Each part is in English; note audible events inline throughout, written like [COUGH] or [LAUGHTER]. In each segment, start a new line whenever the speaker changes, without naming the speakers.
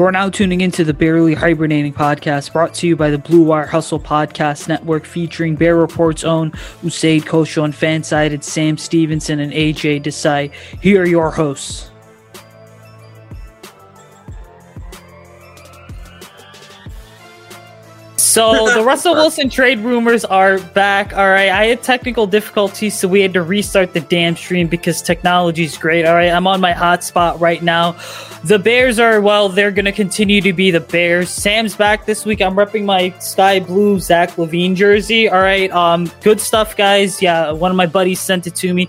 You're now tuning into the Bearly Hibernating podcast brought to you by the Blue Wire Hustle Podcast Network featuring Bear Report's own Usayd Koshul and fan-sided Sam Stevenson and AJ Desai. Here are your hosts. So [LAUGHS] the Russell Wilson trade rumors are back. All right. I had technical difficulties, so we had to restart the damn stream because technology is great. All right. I'm on my hotspot right now. The Bears are, well, they're going to continue to be the Bears. Sam's back this week. I'm repping my sky blue Zach LaVine jersey. All right. Um, good stuff, guys. Yeah. One of my buddies sent it to me.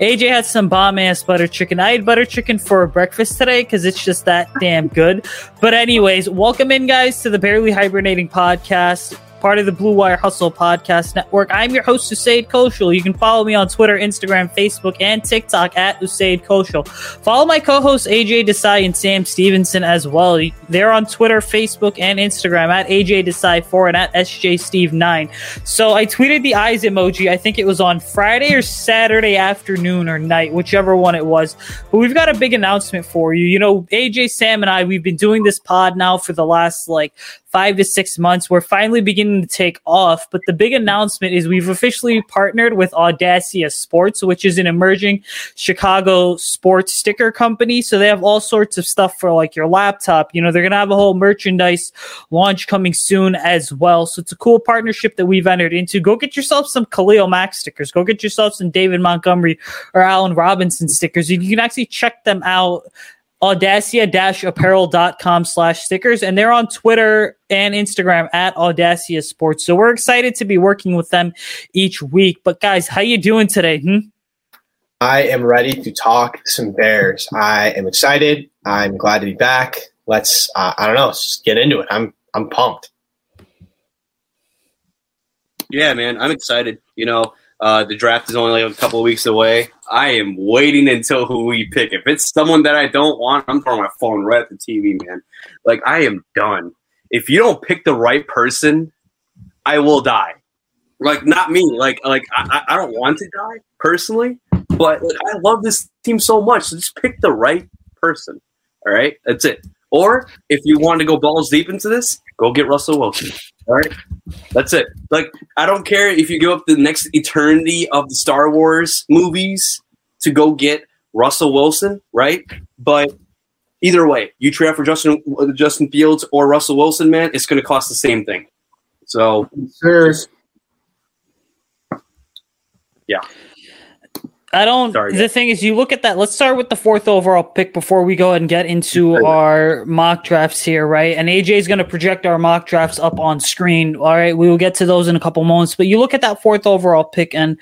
AJ had some bomb ass butter chicken. I had butter chicken for breakfast today because it's just that damn good. But, anyways, welcome in, guys, to the Bearly Hibernating podcast part of the Blue Wire Hustle Podcast Network. I'm your host, Usayd Koshul. You can follow me on Twitter, Instagram, Facebook, and TikTok at Usayd Koshul. Follow my co-hosts AJ Desai and Sam Stevenson as well. They're on Twitter, Facebook, and Instagram at AJ Desai4 and at SJ Steve 9 So I tweeted the eyes emoji. I think it was on Friday or Saturday afternoon or night, whichever one it was. But we've got a big announcement for you. You know, AJ, Sam, and I, we've been doing this pod now for the last like five to six months. We're finally beginning to take off. But the big announcement is we've officially partnered with Audacia Sports, which is an emerging Chicago sports sticker company. So they have all sorts of stuff for like your laptop. You know, they're going to have a whole merchandise launch coming soon as well. So it's a cool partnership that we've entered into. Go get yourself some Khalil Mack stickers. Go get yourself some David Montgomery or Allen Robinson stickers. You can actually check them out audacia-apparel.com slash stickers and they're on twitter and instagram at audacia sports. So we're excited to be working with them each week. But guys how you doing today hmm?
i am ready to talk some bears. I am excited. I'm glad to be back. Let's uh, i don't know let's just get into it. I'm i'm pumped.
Yeah man i'm excited. You know uh, the draft is only like a couple of weeks away. I am waiting until who we pick. If it's someone that I don't want, I'm throwing my phone right at the TV, man. Like I am done. If you don't pick the right person, I will die. Like not me. Like like I, I don't want to die personally, but like, I love this team so much. So just pick the right person. All right, that's it. Or if you want to go balls deep into this, go get Russell Wilson. All right, that's it. Like I don't care if you give up the next eternity of the Star Wars movies to go get Russell Wilson, right? But either way, you trade for Justin uh, Justin Fields or Russell Wilson, man, it's going to cost the same thing. So, yeah.
I don't. Sorry, the thing is, you look at that. Let's start with the fourth overall pick before we go ahead and get into our mock drafts here, right? And AJ is going to project our mock drafts up on screen. All right, we will get to those in a couple moments. But you look at that fourth overall pick, and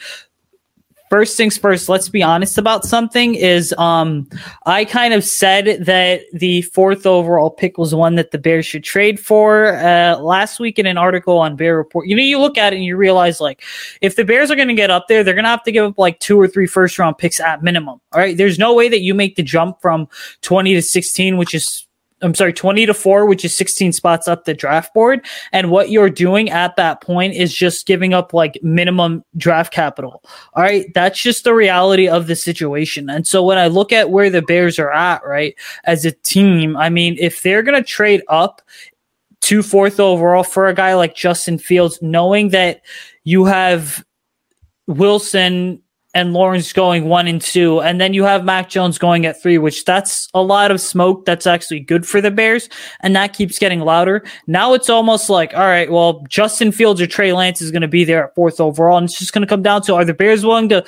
first things first, let's be honest about something is um I kind of said that the fourth overall pick was one that the Bears should trade for uh, last week in an article on Bear Report. You know, you look at it and you realize like if the Bears are going to get up there, they're going to have to give up like two or three first round picks at minimum. All right. There's no way that you make the jump from 20 to 16, which is I'm sorry, 20 to 4, which is 16 spots up the draft board. And what you're doing at that point is just giving up like minimum draft capital. All right. That's just the reality of the situation. And so when I look at where the Bears are at, right, as a team, I mean, if they're going to trade up to fourth overall for a guy like Justin Fields, knowing that you have Wilson and Lawrence going one and two, and then you have Mac Jones going at three, which that's a lot of smoke. That's actually good for the Bears, and that keeps getting louder. Now it's almost like, all right, well, Justin Fields or Trey Lance is going to be there at fourth overall, and it's just going to come down to are the Bears willing to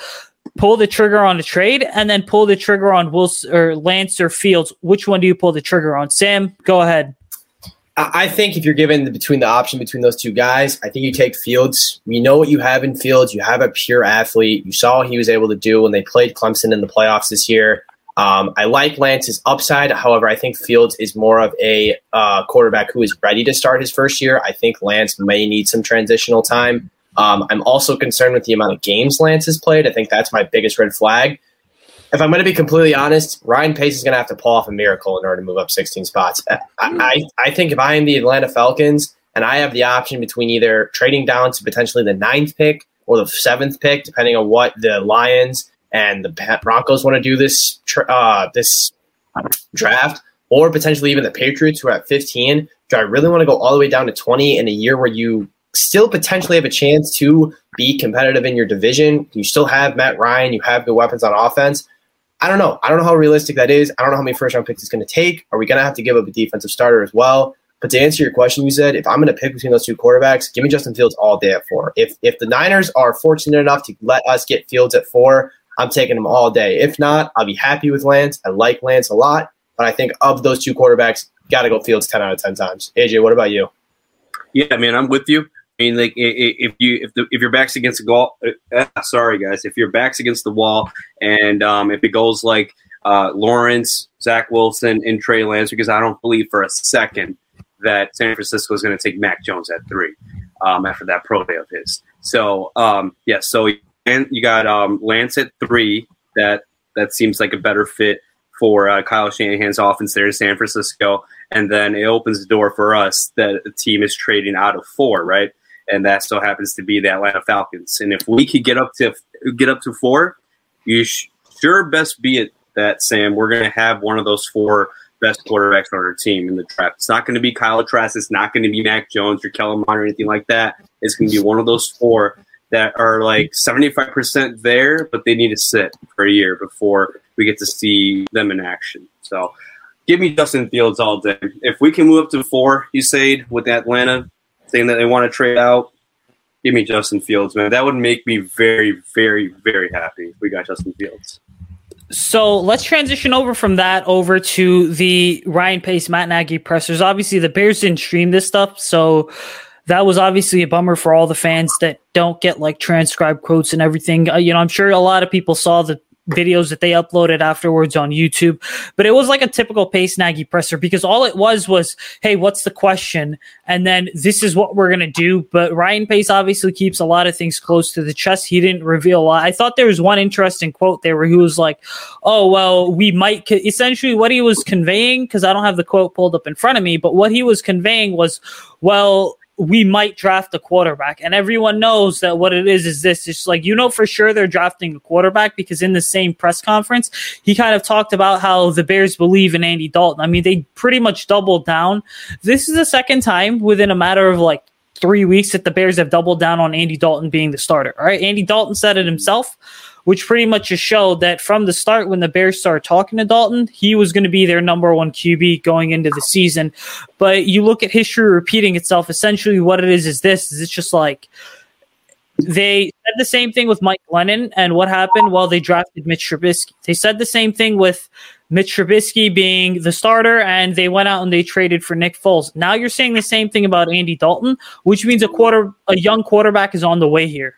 pull the trigger on a trade and then pull the trigger on Wilson or Lance or Fields? Which one do you pull the trigger on? Sam, go ahead.
I think if you're given the, between the option between those two guys, I think you take Fields. You know what you have in Fields. You have a pure athlete. You saw what he was able to do when they played Clemson in the playoffs this year. Um, I like Lance's upside. However, I think Fields is more of a uh, quarterback who is ready to start his first year. I think Lance may need some transitional time. Um, I'm also concerned with the amount of games Lance has played. I think that's my biggest red flag if I'm going to be completely honest, Ryan Pace is going to have to pull off a miracle in order to move up 16 spots. I, I, I think if I am the Atlanta Falcons and I have the option between either trading down to potentially the ninth pick or the seventh pick, depending on what the Lions and the Broncos want to do this uh, this draft, or potentially even the Patriots who are at 15? Do I really want to go all the way down to 20 in a year where you still potentially have a chance to be competitive in your division? You still have Matt Ryan, you have good weapons on offense. I don't know. I don't know how realistic that is. I don't know how many first round picks it's going to take. Are we going to have to give up a defensive starter as well? But to answer your question, you said if I'm going to pick between those two quarterbacks, give me Justin Fields all day at four. If if the Niners are fortunate enough to let us get Fields at four, I'm taking him all day. If not, I'll be happy with Lance. I like Lance a lot, but I think of those two quarterbacks, got to go Fields ten out of ten times. AJ, what about you?
Yeah, man, I'm with you. I mean, like if you if the if your back's against the wall, uh, sorry guys, if your back's against the wall, and um, if it goes like uh, Lawrence, Zach Wilson, and Trey Lance, because I don't believe for a second that San Francisco is going to take Mac Jones at three um, after that pro day of his. So um, yeah, so and you got um, Lance at three. That that seems like a better fit for uh, Kyle Shanahan's offense there in San Francisco, and then it opens the door for us that the team is trading out of four, right? And that still happens to be the Atlanta Falcons. And if we could get up to get up to four, you sh- sure best be it that Sam. We're going to have one of those four best quarterbacks on our team in the draft. It's not going to be Kyle Trask. It's not going to be Mac Jones or Kellen Mond or anything like that. It's going to be one of those four that are like 75% there, but they need to sit for a year before we get to see them in action. So give me Justin Fields all day. If we can move up to four, you said, with Atlanta saying that they want to trade out, give me Justin Fields, man. That would make me very, very, very happy if we got Justin Fields.
So let's transition over from that over to the Ryan Pace, Matt Nagy pressers. Obviously, the Bears didn't stream this stuff, so that was obviously a bummer for all the fans that don't get like transcribed quotes and everything. Uh, you know, I'm sure a lot of people saw the videos that they uploaded afterwards on YouTube. But it was like a typical Pace Nagy presser because all it was was, hey, what's the question? And then this is what we're going to do. But Ryan Pace obviously keeps a lot of things close to the chest. He didn't reveal a lot. I thought there was one interesting quote there where he was like, oh, well, we might, essentially what he was conveying, because I don't have the quote pulled up in front of me, but what he was conveying was, well, we might draft a quarterback. And everyone knows that what it is is this. It's like, you know, for sure they're drafting a quarterback because in the same press conference, he kind of talked about how the Bears believe in Andy Dalton. I mean, they pretty much doubled down. This is the second time within a matter of like three weeks that the Bears have doubled down on Andy Dalton being the starter. All right. Andy Dalton said it himself which pretty much just showed that from the start, when the Bears started talking to Dalton, he was going to be their number one QB going into the season. But you look at history repeating itself. Essentially, what it is is this: is it's just like they said the same thing with Mike Glennon, and what happened? Well, they drafted Mitch Trubisky. They said the same thing with Mitch Trubisky being the starter, and they went out and they traded for Nick Foles. Now you're saying the same thing about Andy Dalton, which means a quarter, a young quarterback is on the way here.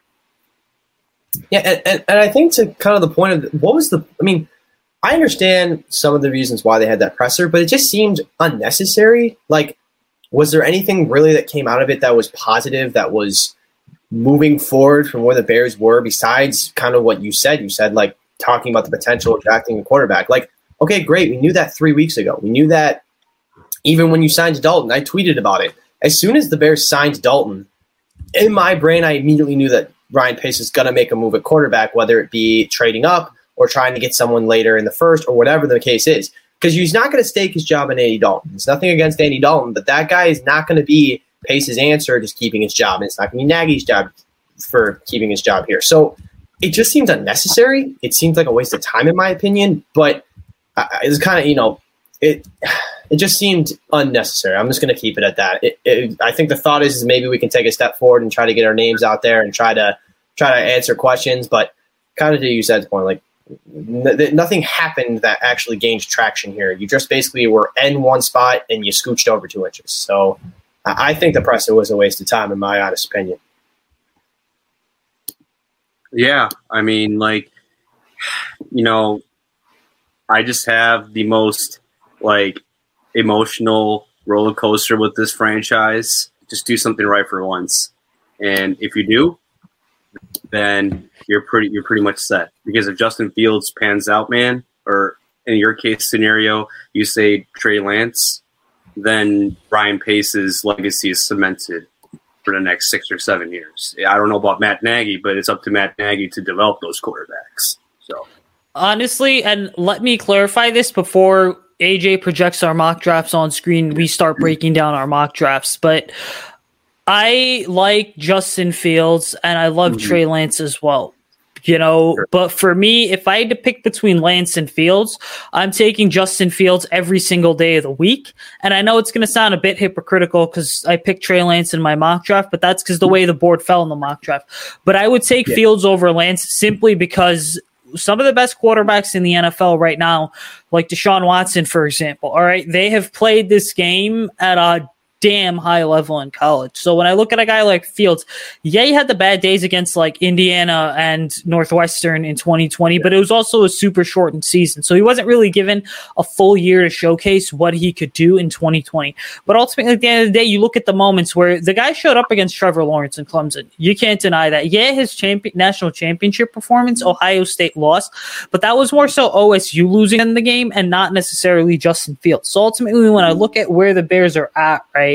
Yeah, and, and, and I think to kind of the point of what was the, I mean, I understand some of the reasons why they had that presser, but it just seemed unnecessary. Like, was there anything really that came out of it that was positive, that was moving forward from where the Bears were, besides kind of what you said? You said, like, talking about the potential of drafting a quarterback. Like, okay, great. We knew that three weeks ago. We knew that even when you signed Dalton. I tweeted about it. As soon as the Bears signed Dalton, in my brain, I immediately knew that Ryan Pace is going to make a move at quarterback, whether it be trading up or trying to get someone later in the first or whatever the case is. Because he's not going to stake his job in Andy Dalton. It's nothing against Andy Dalton, but that guy is not going to be Pace's answer just keeping his job. And it's not going to be Nagy's job for keeping his job here. So it just seems unnecessary. It seems like a waste of time, in my opinion. But uh, it's kind of, you know, it it just seemed unnecessary. I'm just going to keep it at that. It, it, I think the thought is, is maybe we can take a step forward and try to get our names out there and try to try to answer questions. But kind of to use that point, like n- nothing happened that actually gained traction here. You just basically were in one spot and you scooched over two inches. So I think the presser was a waste of time, in my honest opinion.
Yeah, I mean, like, you know, I just have the most like emotional roller coaster with this franchise. Just do something right for once, and if you do, then you're pretty you're pretty much set. Because if Justin Fields pans out, man, or in your case scenario, you say Trey Lance, then Ryan Pace's legacy is cemented for the next six or seven years. I don't know about Matt Nagy, but it's up to Matt Nagy to develop those quarterbacks. So
honestly, and let me clarify this before AJ projects our mock drafts on screen, we start breaking down our mock drafts. But I like Justin Fields and I love mm-hmm. Trey Lance as well you know. Sure. But for me, if I had to pick between Lance and Fields, I'm taking Justin Fields every single day of the week. And I know it's going to sound a bit hypocritical because I picked Trey Lance in my mock draft, but that's because the way the board fell in the mock draft. But I would take yeah. Fields over Lance simply because some of the best quarterbacks in the NFL right now, like Deshaun Watson, for example, all right, they have played this game at a damn high level in college. So when I look at a guy like Fields, yeah, he had the bad days against like Indiana and Northwestern in 2020, but it was also a super shortened season. So he wasn't really given a full year to showcase what he could do in 2020. But ultimately, at the end of the day, you look at the moments where the guy showed up against Trevor Lawrence and Clemson. You can't deny that. Yeah, his champion national championship performance, mm-hmm. Ohio State lost, but that was more so OSU losing in the game and not necessarily Justin Fields. So ultimately, when I mm-hmm. look at where the Bears are at, right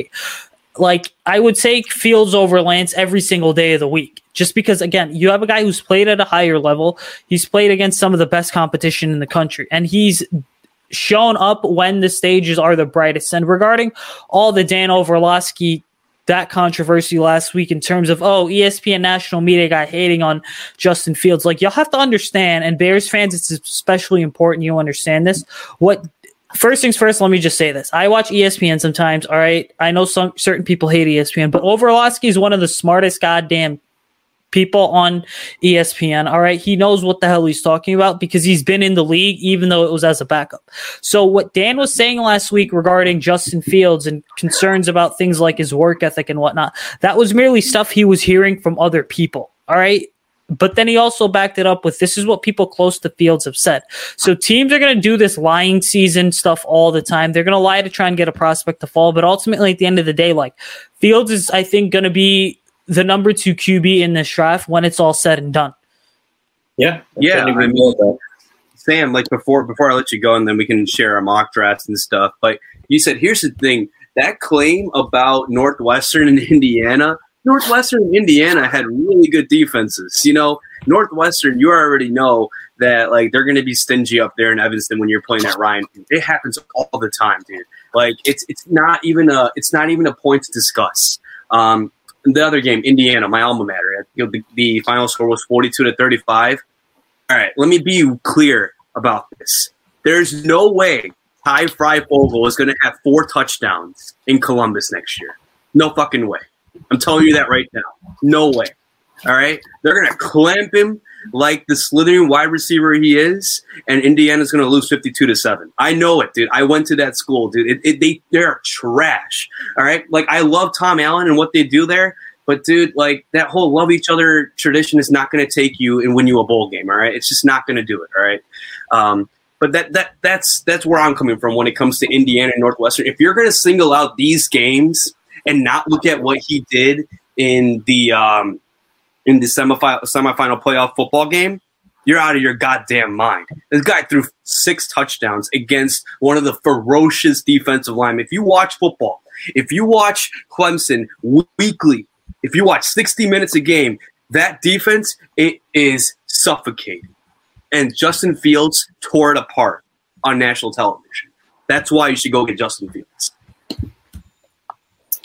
Like I would take Fields over Lance every single day of the week, just because again, you have a guy who's played at a higher level. He's played against some of the best competition in the country, and he's shown up when the stages are the brightest. And regarding all the Dan Orlovsky that controversy last week in terms of oh ESPN national media guy hating on Justin Fields. Like you'll have to understand, and Bears fans, it's especially important you understand this. What First things first, let me just say this. I watch ESPN sometimes, all right? I know some certain people hate ESPN, but Orlovsky is one of the smartest goddamn people on ESPN, all right? He knows what the hell he's talking about because he's been in the league even though it was as a backup. So what Dan was saying last week regarding Justin Fields and concerns about things like his work ethic and whatnot, that was merely stuff he was hearing from other people. All right. But then he also backed it up with this is what people close to Fields have said. So teams are going to do this lying season stuff all the time. They're going to lie to try and get a prospect to fall. But ultimately, at the end of the day, like Fields is, I think, going to be the number two QB in this draft when it's all said and done.
Yeah. Yeah. I mean, Sam, like before, before I let you go, and then we can share our mock drafts and stuff. But you said, here's the thing that claim about Northwestern and Indiana Northwestern Indiana had really good defenses. You know, Northwestern, you already know that like they're going to be stingy up there in Evanston when you're playing at Ryan. It happens all the time, dude. Like it's it's not even a it's not even a point to discuss. Um, the other game, Indiana, my alma mater, you know, the, the final score was 42 to 35. All right, let me be clear about this. There's no way Ty Fryfogle is going to have four touchdowns in Columbus next year. No fucking way. I'm telling you that right now. No way. All right. They're going to clamp him like the slithering wide receiver he is, and Indiana's going to lose 52 to 7. I know it, dude. I went to that school, dude. It, it, they, they're trash. All right. Like, I love Tom Allen and what they do there, but, dude, like, that whole love each other tradition is not going to take you and win you a bowl game. All right. It's just not going to do it. All right. Um, but that, that that's that's where I'm coming from when it comes to Indiana and Northwestern. If you're going to single out these games and not look at what he did in the um, in the semifinal semifinal playoff football game, you're out of your goddamn mind. This guy threw six touchdowns against one of the ferocious defensive linemen. If you watch football, if you watch Clemson weekly, if you watch 60 minutes a game, that defense it is suffocating. And Justin Fields tore it apart on national television. That's why you should go get Justin Fields.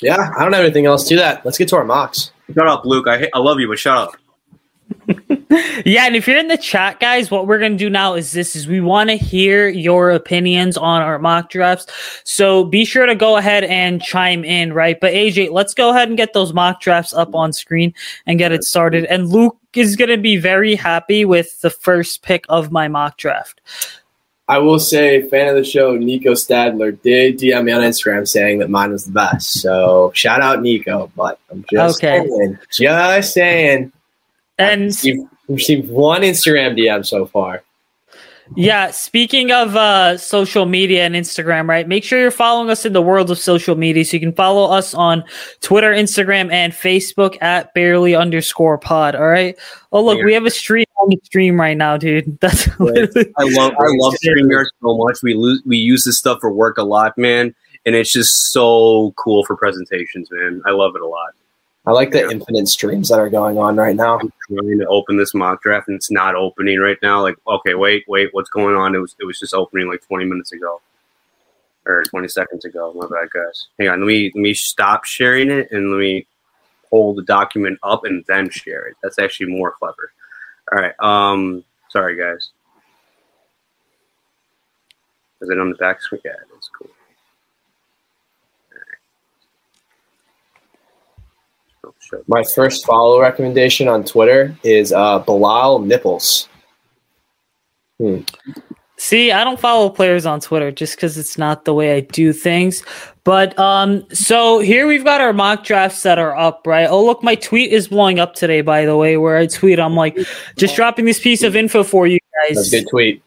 Yeah, I don't have anything else to that. Let's get to our mocks.
Shut up, Luke. I I love you, but shut up. [LAUGHS]
yeah, and if you're in the chat, guys, what we're gonna do now is this: is we want to hear your opinions on our mock drafts. So be sure to go ahead and chime in, right? But AJ, let's go ahead and get those mock drafts up on screen and get it started. And Luke is gonna be very happy with the first pick of my mock draft.
I will say, fan of the show, Nico Stadler did DM me on Instagram saying that mine was the best. So shout out Nico, but I'm just okay. saying, just saying.
And
we've received one Instagram DM so far.
Yeah, speaking of uh, social media and Instagram, right? Make sure you're following us in the world of social media. So you can follow us on Twitter, Instagram, and Facebook at bearly underscore pod. All right. Oh, look, we have a stream on the stream right now, dude. [LAUGHS] That's
I love I love [LAUGHS] StreamYard so much. We lose we use this stuff for work a lot, man, and it's just so cool for presentations, man. I love it a lot.
I like the yeah. infinite streams that are going on right now.
I'm trying to open this mock draft and it's not opening right now. Like, okay, wait, wait, what's going on? It was it was just opening like 20 minutes ago. or 20 seconds ago. My bad, guys. Hang on. Let me let me stop sharing it and let me pull the document up and then share it. That's actually more clever. All right. Um. Sorry, guys. Is it on the back screen? Yeah, it is cool. All right. Oh,
My first follow recommendation on Twitter is uh, Bilal Nichols. Hmm.
See, I don't follow players on Twitter just because it's not the way I do things. But um, so here we've got our mock drafts that are up, right? Oh, look, my tweet is blowing up today, by the way, where I tweet, I'm like, just dropping this piece of info for you guys.
That's a good tweet.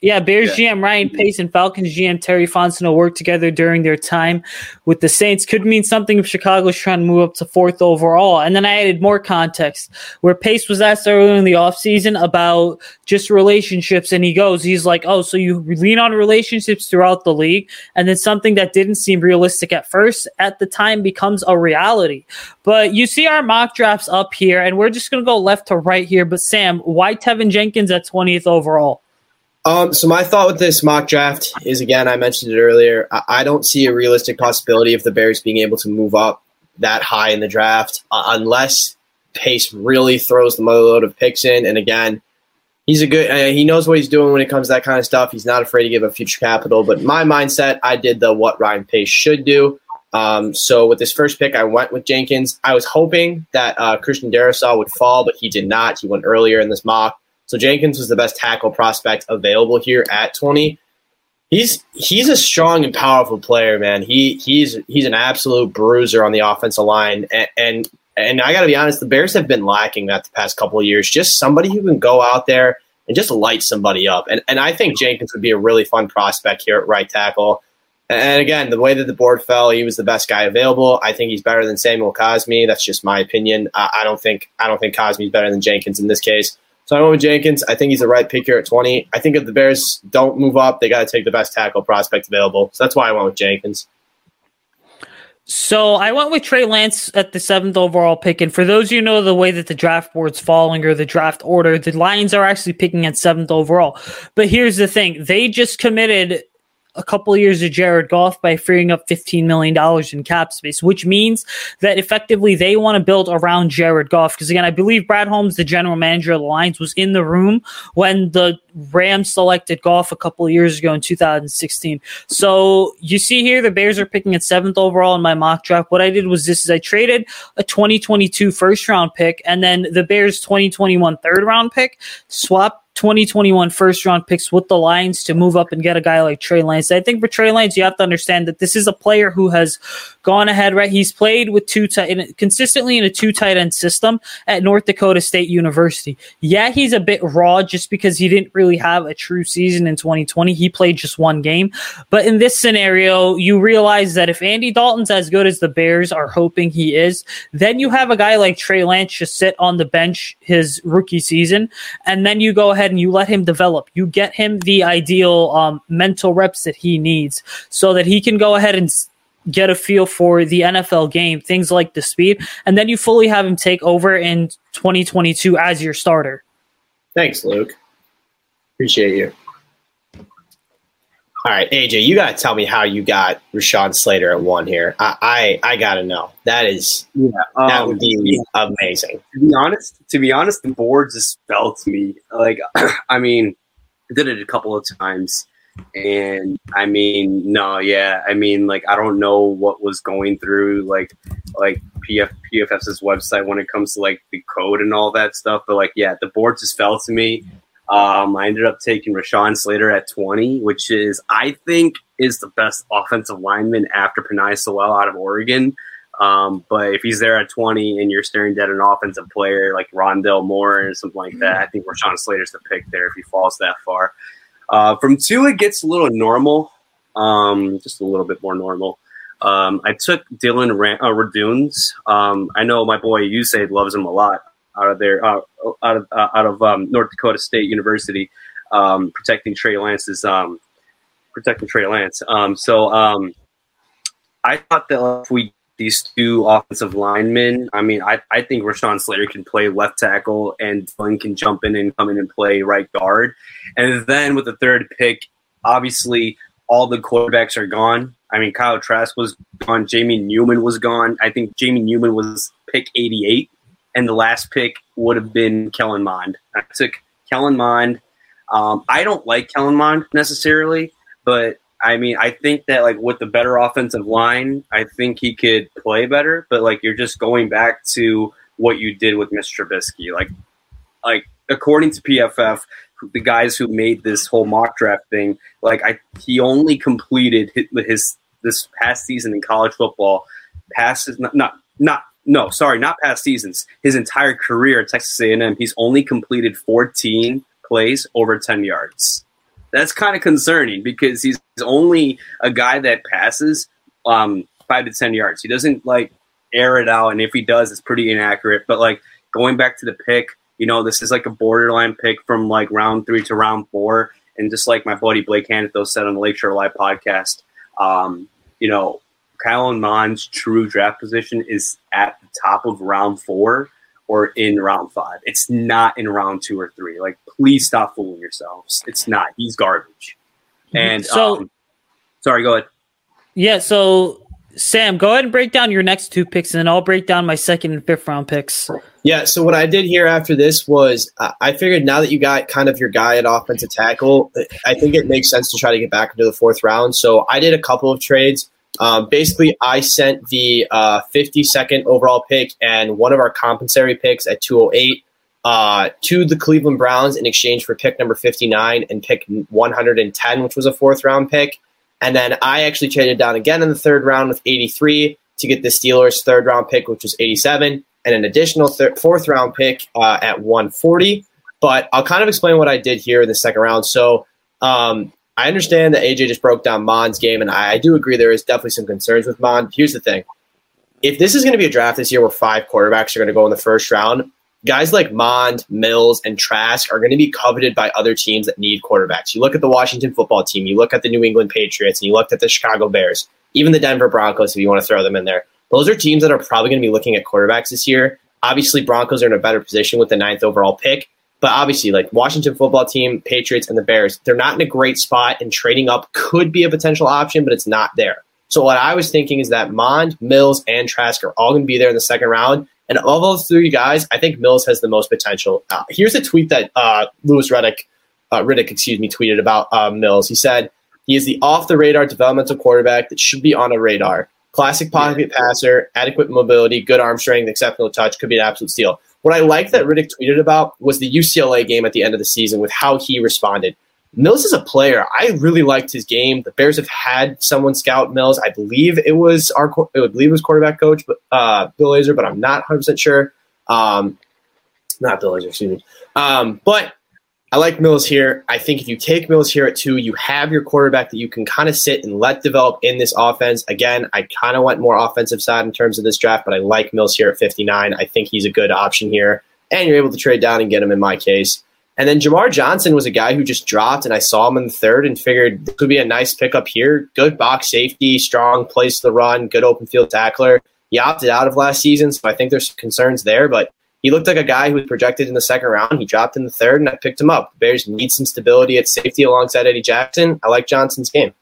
Yeah, Bears GM Ryan Pace and Falcons GM Terry Fontenot worked together during their time with the Saints. Could mean something if Chicago's trying to move up to fourth overall. And then I added more context where Pace was asked earlier in the offseason about just relationships. And he goes, he's like, oh, so you lean on relationships throughout the league. And then something that didn't seem realistic at first at the time becomes a reality. But you see our mock drafts up here, and we're just going to go left to right here. But Sam, why Teven Jenkins at 20th overall?
Um, so my thought with this mock draft is again, I mentioned it earlier. I, I don't see a realistic possibility of the Bears being able to move up that high in the draft uh, unless Pace really throws the motherload of picks in. And again, he's a good. Uh, he knows what he's doing when it comes to that kind of stuff. He's not afraid to give up future capital. But my mindset, I did the what Ryan Pace should do. Um, so with this first pick, I went with Jenkins. I was hoping that uh, Christian Darrisaw would fall, but he did not. He went earlier in this mock. So Jenkins was the best tackle prospect available here at 20. He's he's a strong and powerful player, man. He he's he's an absolute bruiser on the offensive line, and and, and I got to be honest, the Bears have been lacking that the past couple of years. Just somebody who can go out there and just light somebody up, and and I think Jenkins would be a really fun prospect here at right tackle. And again, the way that the board fell, he was the best guy available. I think he's better than Samuel Cosmi. That's just my opinion. I, I don't think I don't think Cosmi's better than Jenkins in this case. So I went with Jenkins. I think he's the right pick here at 20. I think if the Bears don't move up, they got to take the best tackle prospect available. So that's why I went with Jenkins.
So I went with Trey Lance at the seventh overall pick. And for those you know the way that the draft board's falling or the draft order, the Lions are actually picking at seventh overall. But here's the thing they just committed a couple of years of Jared Goff by freeing up $15 million in cap space, which means that effectively they want to build around Jared Goff. Because again, I believe Brad Holmes, the general manager of the Lions, was in the room when the Rams selected Goff a couple of years ago in 2016. So you see here, the Bears are picking at seventh overall in my mock draft. What I did was this is I traded a 2022 first round pick and then the Bears 2021 third round pick, swapped 2021 first round picks with the Lions to move up and get a guy like Trey Lance. I think for Trey Lance, you have to understand that this is a player who has gone ahead, right? He's played with two tight consistently in a two tight end system at North Dakota State University. Yeah, he's a bit raw just because he didn't really have a true season in 2020. He played just one game. But in this scenario, you realize that if Andy Dalton's as good as the Bears are hoping he is, then you have a guy like Trey Lance just sit on the bench his rookie season, and then you go ahead and you let him develop. You get him the ideal um, mental reps that he needs so that he can go ahead and get a feel for the NFL game, things like the speed, and then you fully have him take over in 2022 as your starter.
Thanks, Luke. Appreciate you. All right, AJ, you got to tell me how you got Rashawn Slater at one here. I I, I got to know. That is
yeah, um,
that would be yeah. amazing.
To be honest, to be honest, the board just fell to me. Like, [CLEARS THROAT] I mean, I did it a couple of times, and I mean, no, yeah, I mean, like, I don't know what was going through like like PF PFF's website when it comes to like the code and all that stuff. But like, yeah, the board just fell to me. Um, I ended up taking Rashawn Slater at 20, which is, I think, is the best offensive lineman after Penei Sewell out of Oregon. Um, but if he's there at 20 and you're staring at an offensive player like Rondale Moore or something like that, I think Rashawn Slater's the pick there if he falls that far. Uh, from two, it gets a little normal, um, just a little bit more normal. Um, I took Dillon Ra- uh. Um, I know my boy Usayd loves him a lot out of there, uh, out of uh, out of um, North Dakota State University, um, protecting Trey Lance's um, protecting Trey Lance. Um, so um, I thought that if we these two offensive linemen, I mean, I, I think Rashawn Slater can play left tackle and Dillon can jump in and come in and play right guard. And then with the third pick, obviously all the quarterbacks are gone. I mean, Kyle Trask was gone. Jamie Newman was gone. I think Jamie Newman was pick 88, and the last pick would have been Kellen Mond. I took Kellen Mond. Um, I don't like Kellen Mond necessarily, but I mean, I think that like with the better offensive line, I think he could play better. But like, you're just going back to what you did with Mitch Trubisky. Like, like according to PFF, the guys who made this whole mock draft thing, like I, he only completed his, his this past season in college football. Passes not not not no sorry not past seasons. His entire career at Texas A&M, he's only completed 14 plays over 10 yards. That's kind of concerning because he's only a guy that passes um, five to 10 yards. He doesn't like air it out, and if he does, it's pretty inaccurate. But like going back to the pick, you know, this is like a borderline pick from like round three to round four. And just like my buddy Blake Hanethil said on the Lakeshore Live podcast, um, you know, Kellen Mond's true draft position is at the top of round four or in round five. It's not in round two or three. Like, please stop fooling yourselves. It's not. He's garbage. Mm-hmm. And so, um, sorry, go ahead.
Yeah. So Sam, go ahead and break down your next two picks, and then I'll break down my second and fifth round picks.
Yeah. So what I did here after this was I figured now that you got kind of your guy at offensive tackle, I think it makes sense to try to get back into the fourth round. So I did a couple of trades. Um, basically, I sent the uh, 52nd overall pick and one of our compensatory picks at 208 uh, to the Cleveland Browns in exchange for pick number 59 and pick 110, which was a fourth round pick. And then I actually traded down again in the third round with 83 to get the Steelers' third round pick, which was 87, and an additional thir- fourth round pick uh, at 140. But I'll kind of explain what I did here in the second round. So um, I understand that AJ just broke down Mond's game, and I, I do agree there is definitely some concerns with Mond. Here's the thing if this is going to be a draft this year where five quarterbacks are going to go in the first round, guys like Mond, Mills, and Trask are going to be coveted by other teams that need quarterbacks. You look at the Washington football team, you look at the New England Patriots, and you looked at the Chicago Bears, even the Denver Broncos, if you want to throw them in there. Those are teams that are probably going to be looking at quarterbacks this year. Obviously, Broncos are in a better position with the ninth overall pick. But obviously, like Washington football team, Patriots, and the Bears, they're not in a great spot, and trading up could be a potential option, but it's not there. So what I was thinking is that Mond, Mills, and Trask are all going to be there in the second round. And of those three guys, I think Mills has the most potential. Uh, here's a tweet that uh, Louis Riddick, uh, Riddick, excuse me, tweeted about uh, Mills. He said he is the off the radar developmental quarterback that should be on a radar. Classic pocket passer, adequate mobility, good arm strength, exceptional touch, could be an absolute steal. What I like that Riddick tweeted about was the UCLA game at the end of the season with how he responded. Mills is a player. I really liked his game. The Bears have had someone scout Mills. I believe it was our, I believe it was quarterback coach, but uh, Bill Lazor, but I'm not 100 percent sure. Um, not Bill Lazor, excuse me. Um, but I like Mills here. I think if you take Mills here at two, you have your quarterback that you can kind of sit and let develop in this offense. Again, I kind of went more offensive side in terms of this draft, but I like Mills here at 59. I think he's a good option here, and you're able to trade down and get him in my case. And then Jamar Johnson was a guy who just dropped, and I saw him in the third and figured this could be a nice pickup here. Good box safety, strong place to the run, good open field tackler. He opted out of last season, so I think there's concerns there, but he looked like a guy who was projected in the second round. He dropped in the third, and I picked him up. The Bears need some stability at safety alongside Eddie Jackson. I like Johnson's game.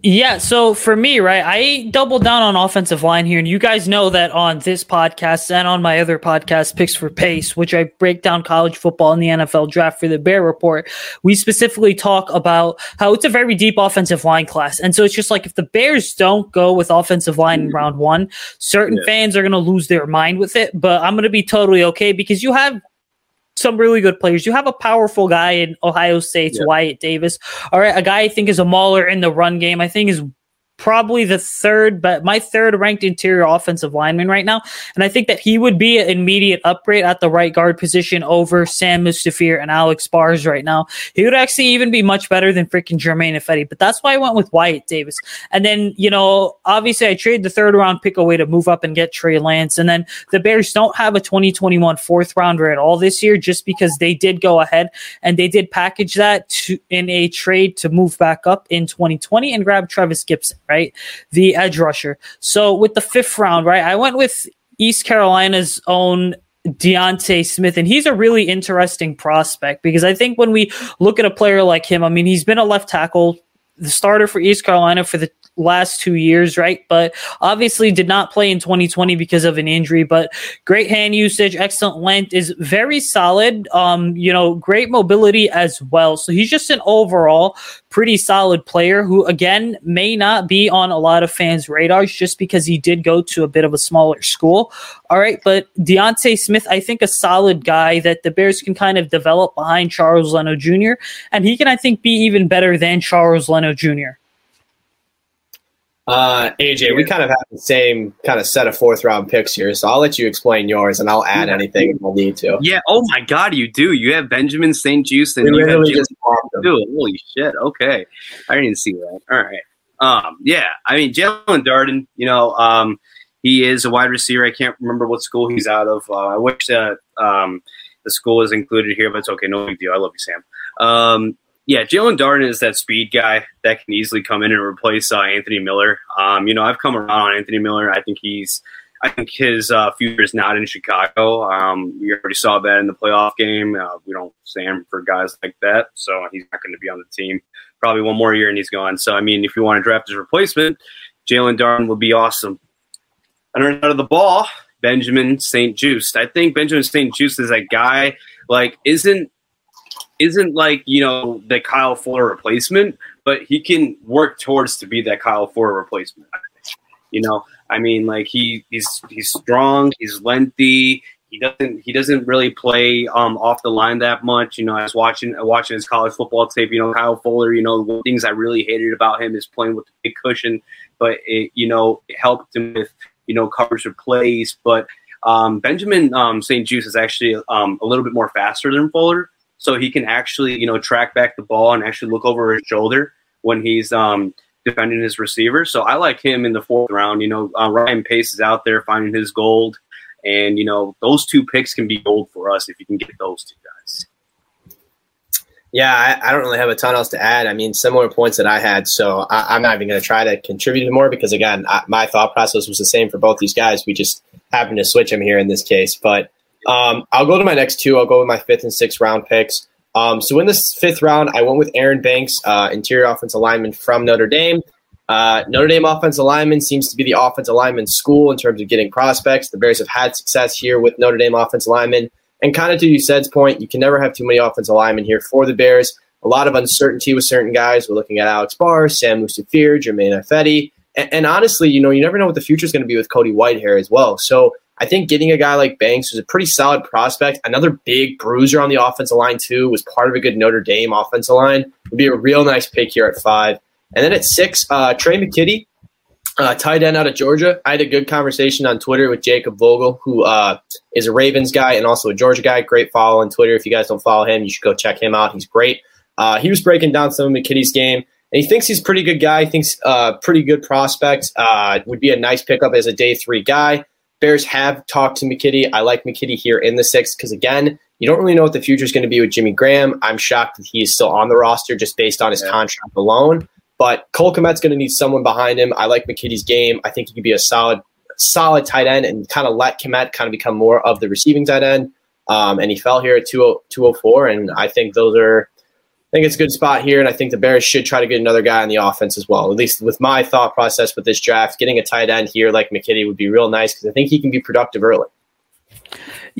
Yeah, so for me, right, I double down on offensive line here, and you guys know that on this podcast and on my other podcast, Picks for Pace, which I break down college football and the NFL draft for the Bear Report, we specifically talk about how it's a very deep offensive line class. And so it's just like if the Bears don't go with offensive line in round one, certain yeah. fans are going to lose their mind with it, but I'm going to be totally okay because you have some really good players. You have a powerful guy in Ohio State's Wyatt Davis. All right, a guy I think is a mauler in the run game. I think is probably the third, but my third ranked interior offensive lineman right now. And I think that he would be an immediate upgrade at the right guard position over Sam Mustipher and Alex Bars right now. He would actually even be much better than freaking Germain Ifedi. But that's why I went with Wyatt Davis. And then, you know, obviously I traded the third round pick away to move up and get Trey Lance. And then the Bears don't have a 2021 fourth rounder at all this year just because they did go ahead and they did package that to, in a trade to move back up in 2020 and grab Travis Gipson right? The edge rusher. So with the fifth round, right, I went with East Carolina's own D'Ante Smith, and he's a really interesting prospect because I think when we look at a player like him, I mean, he's been a left tackle, the starter for East Carolina for the last two years, right? But obviously did not play in 2020 because of an injury. But great hand usage, excellent length, is very solid. Um, you know, great mobility as well. So he's just an overall pretty solid player who, again, may not be on a lot of fans' radars just because he did go to a bit of a smaller school. All right, but D'Ante Smith, I think, a solid guy that the Bears can kind of develop behind Charles Leno Jr. And he can, I think, be even better than Charles Leno Jr.
Uh, AJ, we kind of have the same kind of set of fourth round picks here, so I'll let you explain yours, and I'll add anything if I need to.
Yeah. Oh my God, you do. You have Benjamin St-Juste, and
We
you have
literally
Jalen
just.
Dude, holy shit. Okay. I didn't see that. All right. Um, yeah. I mean, Jaelon Darden, you know, um, he is a wide receiver. I can't remember what school he's out of. Uh, I wish that um, the school is included here, but it's okay. No big deal. I love you, Sam. Um, yeah, Jaelon Darden is that speed guy that can easily come in and replace uh, Anthony Miller. Um, you know, I've come around on Anthony Miller. I think he's, I think his uh, future is not in Chicago. Um, we already saw that in the playoff game. Uh, we don't stand for guys like that, so he's not going to be on the team probably one more year and he's gone. So, I mean, if you want to draft his replacement, Jaelon Darden would be awesome. And out of the ball, Benjamin St-Juste. I think Benjamin St-Juste is a guy like isn't isn't like you know the Kyle Fuller replacement, but he can work towards to be that Kyle Fuller replacement. You know, I mean, like he he's he's strong, he's lengthy. He doesn't he doesn't really play um, off the line that much. You know, I was watching watching his college football tape. You know, Kyle Fuller. You know, one things I really hated about him is playing with the big cushion, but it you know it helped him with you know coverage of plays. But um, Benjamin um, St-Juste is actually um, a little bit more faster than Fuller, so he can actually you know track back the ball and actually look over his shoulder when he's um, defending his receiver. So I like him in the fourth round. You know, uh, Ryan Pace is out there finding his gold. And you know those two picks can be gold for us if you can get those two guys.
Yeah, I, I don't really have a ton else to add. I mean, similar points that I had, so I, I'm not even going to try to contribute more because, again, I, my thought process was the same for both these guys. We just happened to switch them here in this case. But um, I'll go to my next two. I'll go with my fifth and sixth round picks. Um, so in this fifth round, I went with Aaron Banks, uh, interior offensive lineman from Notre Dame. Uh, Notre Dame offensive lineman seems to be the offensive lineman school in terms of getting prospects. The Bears have had success here with Notre Dame offensive linemen. And kind of to Usayd's point, you can never have too many offensive linemen here for the Bears. A lot of uncertainty with certain guys. We're looking at Alex Barr, Sam Mustipher, Germain Ifedi. And, and honestly, you know, you never know what the future is going to be with Cody Whitehair as well. So I think getting a guy like Banks was a pretty solid prospect. Another big bruiser on the offensive line, too, was part of a good Notre Dame offensive line. Would be a real nice pick here at five. And then at six, uh, Trey McKitty, uh, tight end out of Georgia. I had a good conversation on Twitter with Jacob Vogel, who uh, is a Ravens guy and also a Georgia guy. Great follow on Twitter. If you guys don't follow him, you should go check him out. He's great. Uh, he was breaking down some of McKitty's game, and he thinks he's a pretty good guy. He thinks uh, pretty good prospect. Uh, would be a nice pickup as a day three guy. Bears have talked to McKitty. I like McKitty here in the sixth because, again, you don't really know what the future is going to be with Jimmy Graham. I'm shocked that he is still on the roster just based on his
Yeah.
contract alone. But Cole Kmet's going to need someone behind him. I like McKitty's game. I think he could be a solid, solid tight end and kind of let Kmet kind of become more of the receiving tight end. Um, and he fell here at 20- 204, and I think those are. I think it's a good spot here, and I think the Bears should try to get another guy on the offense as well. At least with my thought process with this draft, getting a tight end here like McKitty would be real nice because I think he can be productive early.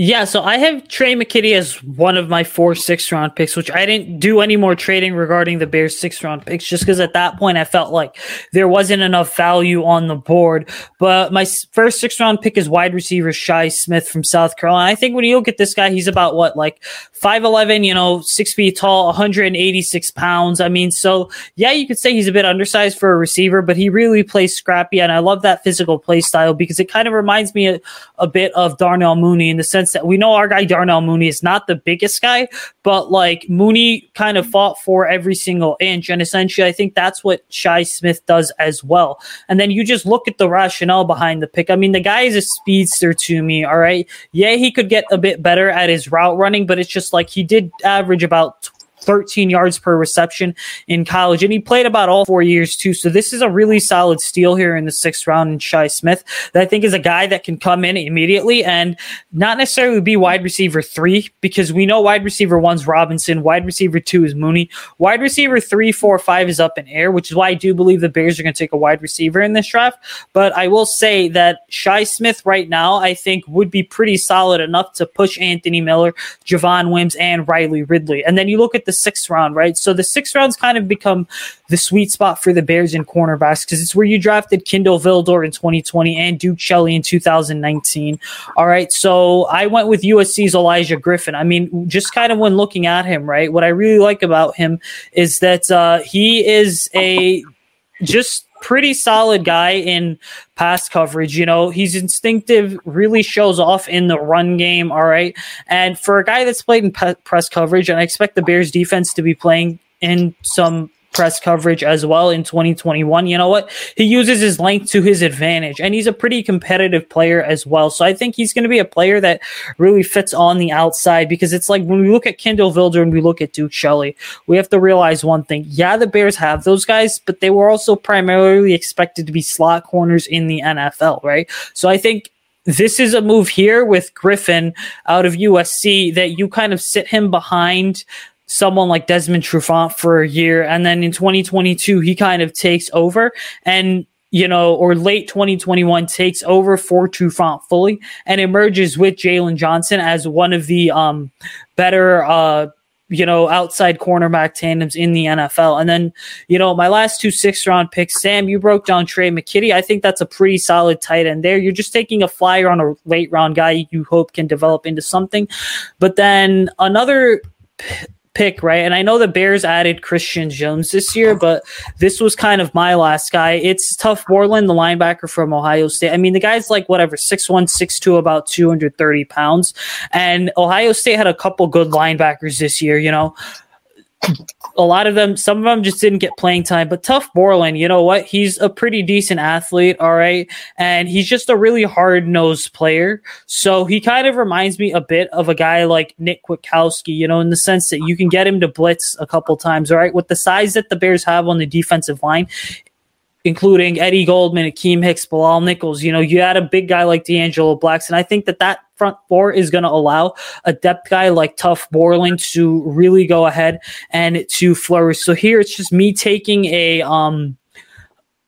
Yeah, so I have Trey McKitty as one of my four sixth round picks, which I didn't do any more trading regarding the Bears sixth round picks just because at that point I felt like there wasn't enough value on the board. But my first sixth round pick is wide receiver Shi Smith from South Carolina. I think when you look at this guy, he's about what, like 5'11, you know, six feet tall, 186 pounds. I mean, so yeah, you could say he's a bit undersized for a receiver, but he really plays scrappy. And I love that physical play style because it kind of reminds me a, a bit of Darnell Mooney in the sense that we know our guy Darnell Mooney is not the biggest guy, but like Mooney kind of fought for every single inch. And essentially, I think that's what Shi Smith does as well. And then you just look at the rationale behind the pick. I mean, the guy is a speedster to me. All right. Yeah, he could get a bit better at his route running, but it's just like he did average about 13 yards per reception in college, and he played about all four years too. So this is a really solid steal here in the sixth round in Shi Smith that I think is a guy that can come in immediately and not necessarily be wide receiver three because we know wide receiver one's Robinson, wide receiver two is Mooney, wide receiver three, four, five is up in air, which is why I do believe the Bears are going to take a wide receiver in this draft. But I will say that Shi Smith right now, I think would be pretty solid enough to push Anthony Miller, Javon Wims, and Riley Ridley. And then you look at the sixth round, right? So the sixth round's kind of become the sweet spot for the Bears in cornerbacks because it's where you drafted Kindle Vildor in 2020 and Duke Shelley in 2019. All right. So I went with USC's Elijah Griffin. I mean, just kind of when looking at him, right? What I really like about him is that uh, he is a just pretty solid guy in pass coverage. You know, he's instinctive, really shows off in the run game. All right. And for a guy that's played in pe- press coverage, and I expect the Bears defense to be playing in some press coverage as well in 2021. You know what? He uses his length to his advantage, and he's a pretty competitive player as well. So I think he's going to be a player that really fits on the outside because it's like when we look at Kindle Vildor and we look at Duke Shelley, we have to realize one thing. Yeah, the Bears have those guys, but they were also primarily expected to be slot corners in the NFL, right? So I think this is a move here with Griffin out of USC that you kind of sit him behind someone like Desmond Trufant for a year. And then in 2022, he kind of takes over and you know, or late 2021 takes over for Trufant fully and emerges with Jaylon Johnson as one of the um, better, uh, you know, outside cornerback tandems in the NFL. And then, you know, my last two six round picks, Sam, you broke down Trey McKitty. I think that's a pretty solid tight end there. You're just taking a flyer on a late round guy you hope can develop into something. But then another pick, right? And I know the Bears added Christian Jones this year, but this was kind of my last guy. It's Tuf. Borland, the linebacker from Ohio State. I mean, the guy's like whatever, 6'1, 6'2, about 230 pounds. And Ohio State had a couple good linebackers this year, you know a lot of them, some of them just didn't get playing time. But Tuf Borland, you know what? He's a pretty decent athlete, all right, and he's just a really hard nosed player. So he kind of reminds me a bit of a guy like Nick Kwiatkowski, you know, in the sense that you can get him to blitz a couple times, all right. With the size that the Bears have on the defensive line, including Eddie Goldman, Akiem Hicks, Bilal Nichols. You know, you had a big guy like D'Angelo Blackson. I think that that front four is going to allow a depth guy like Tuf Borland to really go ahead and to flourish. So here it's just me taking a um,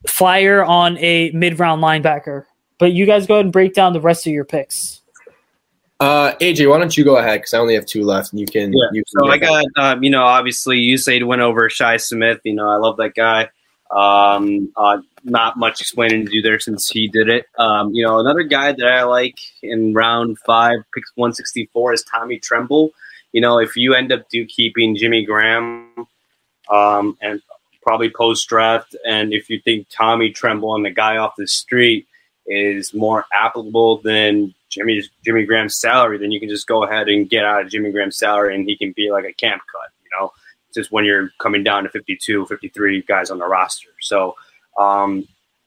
flyer on a mid round linebacker. But you guys go ahead and break down the rest of your picks.
Uh, AJ, why don't you go ahead? Because I only have two left, and you can.
Yeah.
You can
so I got, um, you know, obviously Usayd went over Shi Smith. You know, I love that guy. Um, uh, not much explaining to do there since he did it. Um, you know, another guy that I like in round five, picks 164 is Tommy Tremble. You know, if you end up do keeping Jimmy Graham um, and probably post draft, and if you think Tommy Tremble and the guy off the street is more applicable than Jimmy Jimmy Graham's salary, then you can just go ahead and get out of Jimmy Graham's salary, and he can be like a camp cut. You know, just when you're coming down to 52, 53 guys on the roster. So um,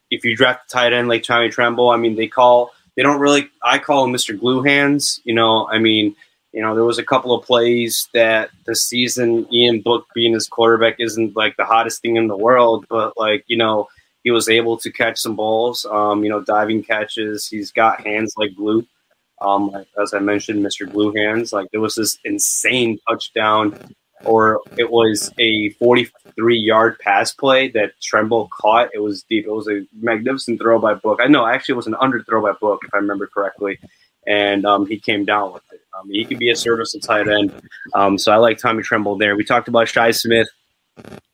if you draft a tight end like Tommy Tremble, I mean, they call they don't really. I call him Mr. Glue Hands. You know, I mean, you know, there was a couple of plays that the season Ian Book being his quarterback isn't like the hottest thing in the world, but like you know, he was able to catch some balls. Um, you know, diving catches. He's got hands like glue. Um, as I mentioned, Mr. Glue Hands. Like there was this insane touchdown or it was a 43 yard pass play that Tremble caught. It was deep. It was a magnificent throw by Book. I know actually it was an under throw by Book, if I remember correctly. And um, he came down with it. Um, he could be a service at tight end. Um, so I like Tommy Tremble there. We talked about Shi Smith.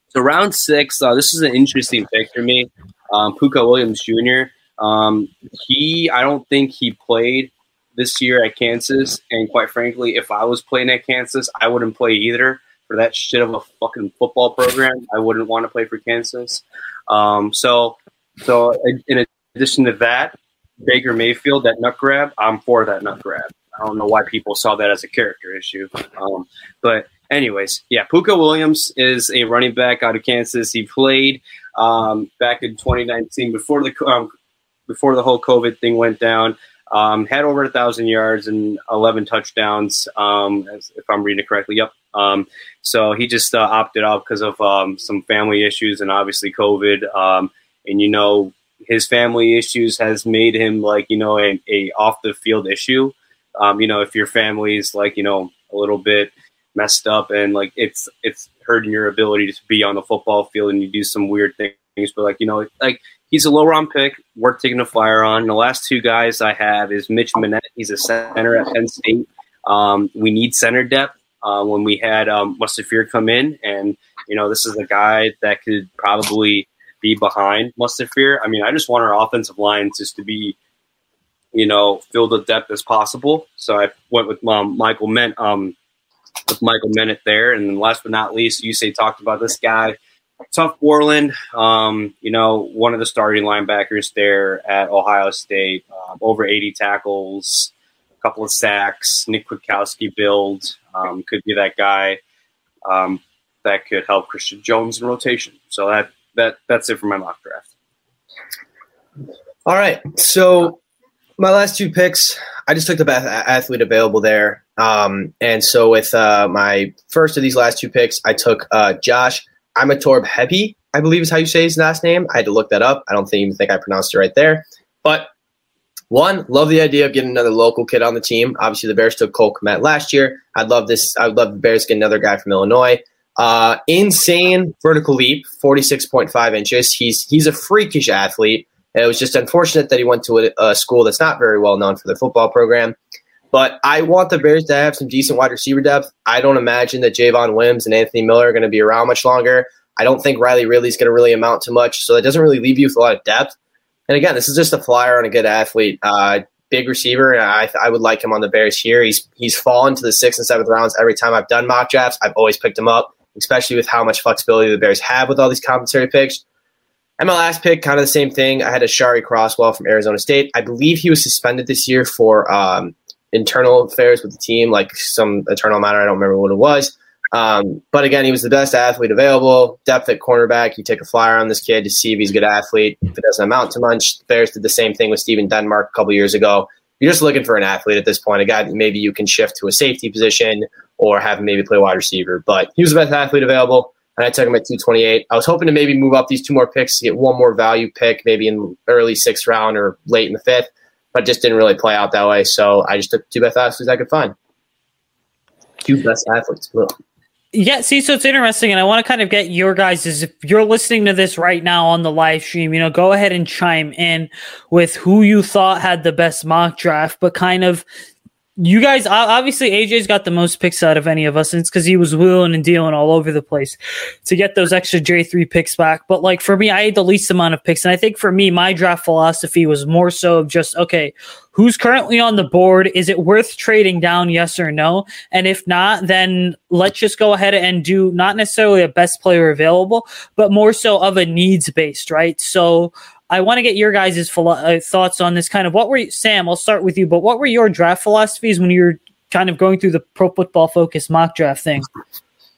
So round six, uh, this is an interesting pick for me. Um, Pooka Williams Jr. Um, he, I don't think he played this year at Kansas. And quite frankly, if I was playing at Kansas, I wouldn't play either for that shit of a fucking football program, I wouldn't want to play for Kansas. Um, so, so in addition to that, Baker Mayfield, that nut grab, I'm for that nut grab. I don't know why people saw that as a character issue. Um, but anyways, yeah, Pooka Williams is a running back out of Kansas. He played um, back in 2019 before the um, before the whole COVID thing went down. Um, had over a thousand yards and 11 touchdowns, um, if I'm reading it correctly. Yep. Um, so he just uh, opted out because of um, some family issues and obviously COVID. Um, and you know, his family issues has made him like you know a, a off the field issue. Um, you know, if your family's like you know a little bit messed up and like it's it's hurting your ability to be on the football field and you do some weird things, but like you know, like he's a low round pick, worth taking a flyer on. The last two guys I have is Mitch Menet. He's a center at Penn State. Um, we need center depth. Uh, when we had um, Mustipher come in, and you know this is a guy that could probably be behind Mustipher. I mean, I just want our offensive line just to be, you know, filled with depth as possible. So I went with um, Michael Men, um, with Michael Menet there, and last but not least, Usayd talked about this guy Tuf Borland, um, you know, one of the starting linebackers there at Ohio State, um, over 80 tackles, a couple of sacks. Nick Kwiatkowski build um, could be that guy um, that could help Christian Jones in rotation. So that that that's it for my mock draft.
All right, so my last two picks, I just took the best athlete available there, um, and so with uh, my first of these last two picks, I took uh, Josh Imatorbhebhe, I believe is how you say his last name. I had to look that up. I don't think, even think I pronounced it right there. But one, love the idea of getting another local kid on the team. Obviously, the Bears took Cole Kmet last year. I'd love this. I'd love the Bears get another guy from Illinois. Uh, insane vertical leap, 46.5 inches. He's he's a freakish athlete. And it was just unfortunate that he went to a, a school that's not very well known for their football program. But I want the Bears to have some decent wide receiver depth. I don't imagine that Javon Wims and Anthony Miller are going to be around much longer. I don't think Riley Ridley's going to really amount to much. So that doesn't really leave you with a lot of depth. And again, this is just a flyer on a good athlete, uh, big receiver, and I, I would like him on the Bears here. He's he's fallen to the sixth and seventh rounds every time I've done mock drafts. I've always picked him up, especially with how much flexibility the Bears have with all these compensatory picks. And my last pick, kind of the same thing. I had Aashari Crosswell from Arizona State. I believe he was suspended this year for um, internal affairs with the team, like some eternal matter. I don't remember what it was. Um, but again, he was the best athlete available. Depth at cornerback. You take a flyer on this kid to see if he's a good athlete. If it doesn't amount to much, Bears did the same thing with Stephen Denmark a couple years ago. You're just looking for an athlete at this point, a guy that maybe you can shift to a safety position or have him maybe play wide receiver. But he was the best athlete available, and I took him at 228. I was hoping to maybe move up these two more picks to get one more value pick, maybe in early sixth round or late in the fifth but just didn't really play out that way. So I just took two best athletes I could find. Two best athletes. Ugh.
Yeah, see, so it's interesting, and I want to kind of get your guys' Is if you're listening to this right now on the live stream, you know, go ahead and chime in with who you thought had the best mock draft, but kind of you guys obviously AJ's got the most picks out of any of us, and it's because he was wheeling and dealing all over the place to get those extra J three picks back. But like for me, I had the least amount of picks, and I think for me, my draft philosophy was more so of just okay, who's currently on the board? Is it worth trading down? Yes or no? And if not, then let's just go ahead and do not necessarily a best player available, but more so of a needs based, right? So I want to get your guys' philo- uh, thoughts on this. Kind of what were you, Sam? I'll start with you. But what were your draft philosophies when you were kind of going through the Pro Football Focus mock draft thing?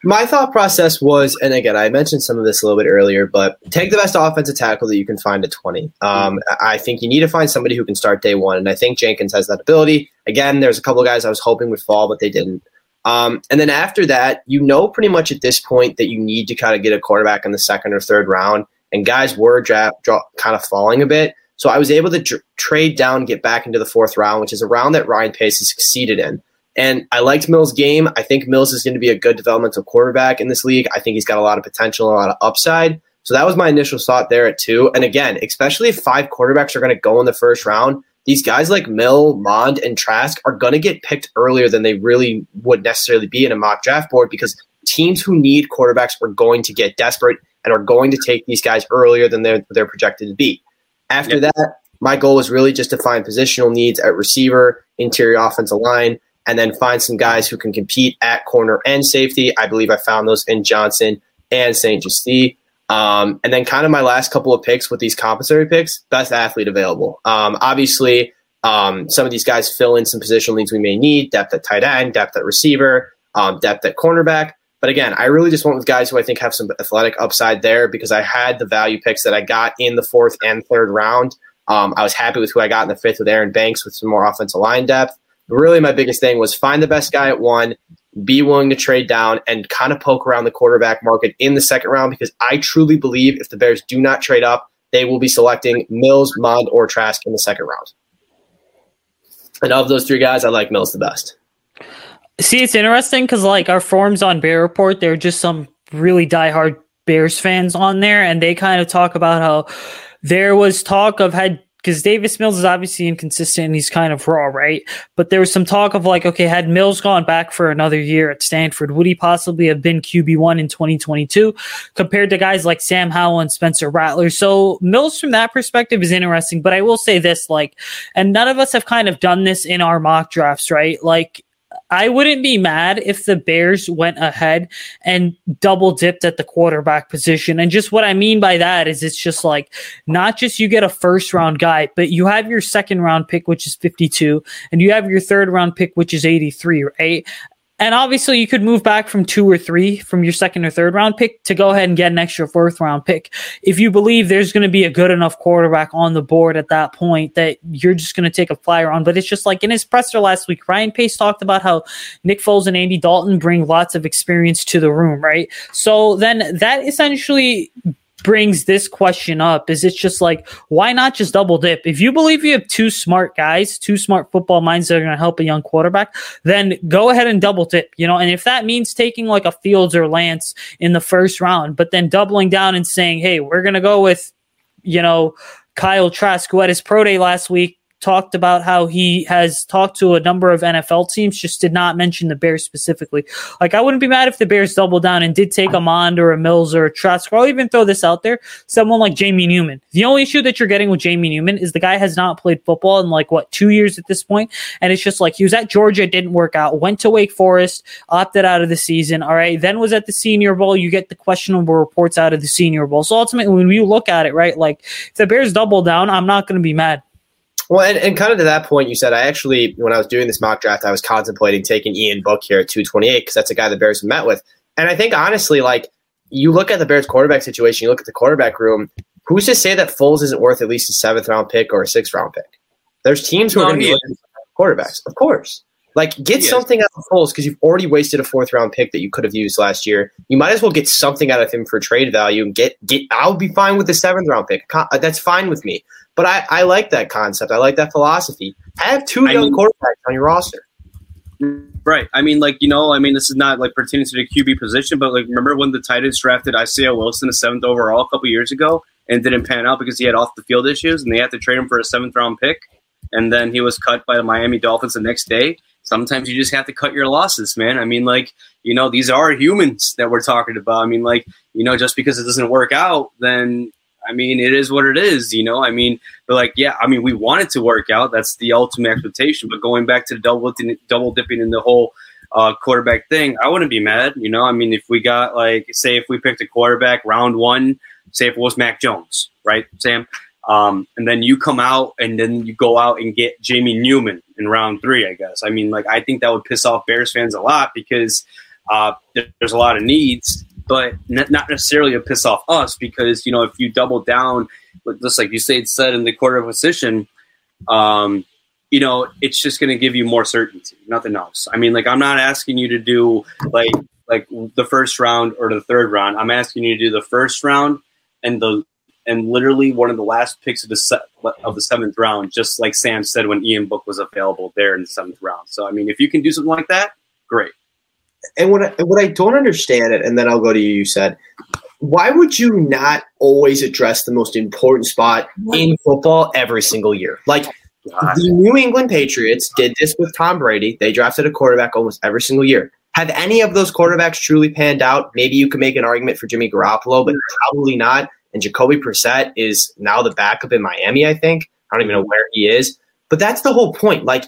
My thought process was, and again, I mentioned some of this a little bit earlier, but take the best offensive tackle that you can find at 20. Um, I think you need to find somebody who can start day one, and I think Jenkins has that ability. Again, there's a couple of guys I was hoping would fall, but they didn't. Um, and then after that, you know pretty much at this point that you need to kind of get a quarterback in the second or third round and guys were draft, kind of falling a bit. So I was able to tr- trade down, get back into the fourth round, which is a round that Ryan Pace has succeeded in. And I liked Mills' game. I think Mills is going to be a good developmental quarterback in this league. I think he's got a lot of potential, a lot of upside. So that was my initial thought there at two. And again, especially if five quarterbacks are going to go in the first round, these guys like Mill, Mond, and Trask are going to get picked earlier than they really would necessarily be in a mock draft board because teams who need quarterbacks are going to get desperate and are going to take these guys earlier than they're, they're projected to be. After yep. that, my goal was really just to find positional needs at receiver, interior offensive line, and then find some guys who can compete at corner and safety. I believe I found those in Johnson and St-Juste. Um, and then kind of my last couple of picks with these compensatory picks, best athlete available. Um, obviously, um, some of these guys fill in some positional needs we may need, depth at tight end, depth at receiver, um, depth at cornerback. But again, I really just went with guys who I think have some athletic upside there because I had the value picks that I got in the fourth and third round. Um, I was happy with who I got in the fifth with Aaron Banks with some more offensive line depth. But really, my biggest thing was find the best guy at one, be willing to trade down, and kind of poke around the quarterback market in the second round because I truly believe if the Bears do not trade up, they will be selecting Mills, Mond, or Trask in the second round. And of those three guys, I like Mills the best.
See, it's interesting because like our forums on Bear Report, there are just some really diehard Bears fans on there, and they kind of talk about how there was talk of had because Davis Mills is obviously inconsistent and he's kind of raw, right? But there was some talk of like, okay, had Mills gone back for another year at Stanford, would he possibly have been QB1 in 2022 compared to guys like Sam Howell and Spencer Rattler? So Mills from that perspective is interesting, but I will say this, like, and none of us have kind of done this in our mock drafts, right? Like, I wouldn't be mad if the Bears went ahead and double dipped at the quarterback position. And just what I mean by that is it's just like not just you get a first round guy, but you have your second round pick, which is 52, and you have your third round pick, which is 83, right? And obviously, you could move back from two or three from your second or third round pick to go ahead and get an extra fourth round pick. If you believe there's going to be a good enough quarterback on the board at that point that you're just going to take a flyer on. But it's just like in his presser last week, Ryan Pace talked about how Nick Foles and Andy Dalton bring lots of experience to the room, right? So then that essentially brings this question up is it's just like why not just double dip? If you believe you have two smart guys two smart football minds that are going to help a young quarterback then go ahead and double dip you know? And if that means taking like a fields or lance in the first round but then doubling down and saying hey we're going to go with you know kyle trask who had his pro day last week talked about how he has talked to a number of NFL teams, just did not mention the Bears specifically. Like, I wouldn't be mad if the Bears doubled down and did take a Mond or a Mills or a Trask. or I'll even throw this out there someone like Jamie Newman. The only issue that you're getting with Jamie Newman is the guy has not played football in like, what, two years at this point? And it's just like he was at Georgia, didn't work out, went to Wake Forest, opted out of the season. All right. Then was at the Senior Bowl. You get the questionable reports out of the Senior Bowl. So ultimately, when you look at it, right, like if the Bears double down, I'm not going to be mad.
Well, and, and kind of to that point, you said I actually, when I was doing this mock draft, I was contemplating taking Ian Book here at 228 because that's a guy the Bears met with. And I think honestly, like you look at the Bears quarterback situation, you look at the quarterback room. Who's to say that Foles isn't worth at least a seventh round pick or a sixth round pick? There's teams who no, are going to be looking for quarterbacks, of course. Like get something out of Foles because you've already wasted a fourth round pick that you could have used last year. You might as well get something out of him for trade value and get get. I'll be fine with the seventh round pick. Uh, that's fine with me. But I, I like that concept. I like that philosophy. I Have two young mean, quarterbacks on your roster.
Right. I mean, like, you know, I mean, this is not like pertaining to the QB position, but like, remember when the Titans drafted Isaiah Wilson, the seventh overall, a couple years ago, and didn't pan out because he had off the field issues, and they had to trade him for a seventh round pick, and then he was cut by the Miami Dolphins the next day. Sometimes you just have to cut your losses, man. I mean, like, you know, these are humans that we're talking about. I mean, like, you know, just because it doesn't work out, then I mean, it is what it is, you know. I mean, but like, yeah, I mean, we want it to work out. That's the ultimate expectation. But going back to the double double dipping in the whole uh, quarterback thing, I wouldn't be mad. You know, I mean, if we got like, say, if we picked a quarterback round one, say if it was Mac Jones, right, Sam, um, and then you come out and then you go out and get Jamie Newman in round three, I guess. I mean, like, I think that would piss off Bears fans a lot because uh, there's a lot of needs but not necessarily to piss off us because you know if you double down, just like you said said in the quarter position, um, you know it's just going to give you more certainty, nothing else. I mean, like I'm not asking you to do like like the first round or the third round. I'm asking you to do the first round and the and literally one of the last picks of the se- of the seventh round, just like Sam said when Ian Book was available there in the seventh round. So I mean, if you can do something like that, great
and what I, what I don't understand it, and then I'll go to you. You said, why would you not always address the most important spot in football every single year? Like the New England Patriots did this with Tom Brady. They drafted a quarterback almost every single year. Have any of those quarterbacks truly panned out? Maybe you could make an argument for Jimmy Garoppolo, but probably not. And Jacoby Brissett is now the backup in Miami. I think I don't even know where he is, but that's the whole point. Like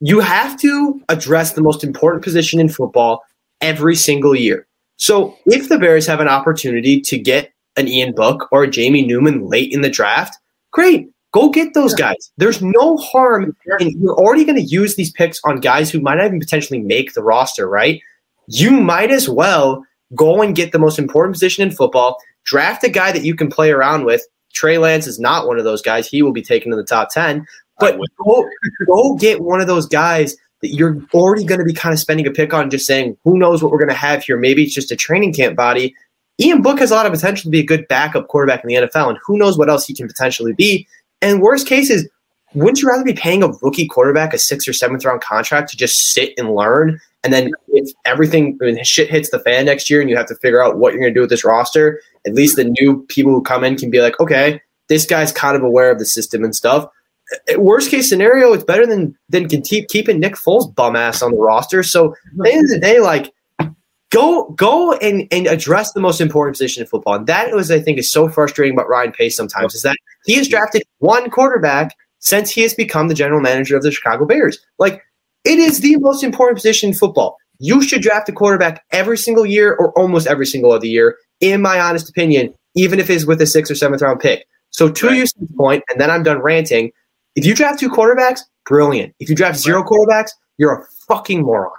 you have to address the most important position in football every single year. So if the Bears have an opportunity to get an Ian Book or a Jamie Newman late in the draft, great. Go get those guys. There's no harm in you're already going to use these picks on guys who might not even potentially make the roster, right? You might as well go and get the most important position in football, draft a guy that you can play around with, Trey Lance is not one of those guys. He will be taken in the top 10.
I
But go, go get one of those guys that you're already going to be kind of spending a pick on, just saying, who knows what we're going to have here? Maybe it's just a training camp body. Ian Book has a lot of potential to be a good backup quarterback in the NFL, and who knows what else he can potentially be. And worst case is, wouldn't you rather be paying a rookie quarterback a sixth or seventh round contract to just sit and learn? And then if everything when shit hits the fan next year and you have to figure out what you're going to do with this roster, at least the new people who come in can be like, okay, this guy's kind of aware of the system and stuff. Worst case scenario, it's better than than keep keeping Nick Foles bum ass on the roster. So at the end of the day, like go go and, and address the most important position in football. And that was, I think, is so frustrating about Ryan Pace sometimes is that he has drafted one quarterback since he has become the general manager of the Chicago Bears. Like it is the most important position in football. You should draft a quarterback every single year or almost every single other year, in my honest opinion, even if it's with a sixth or seventh round pick. So to
Right.
your point, and then I'm done ranting. If you draft two quarterbacks, brilliant. If you draft zero quarterbacks, you're a fucking moron.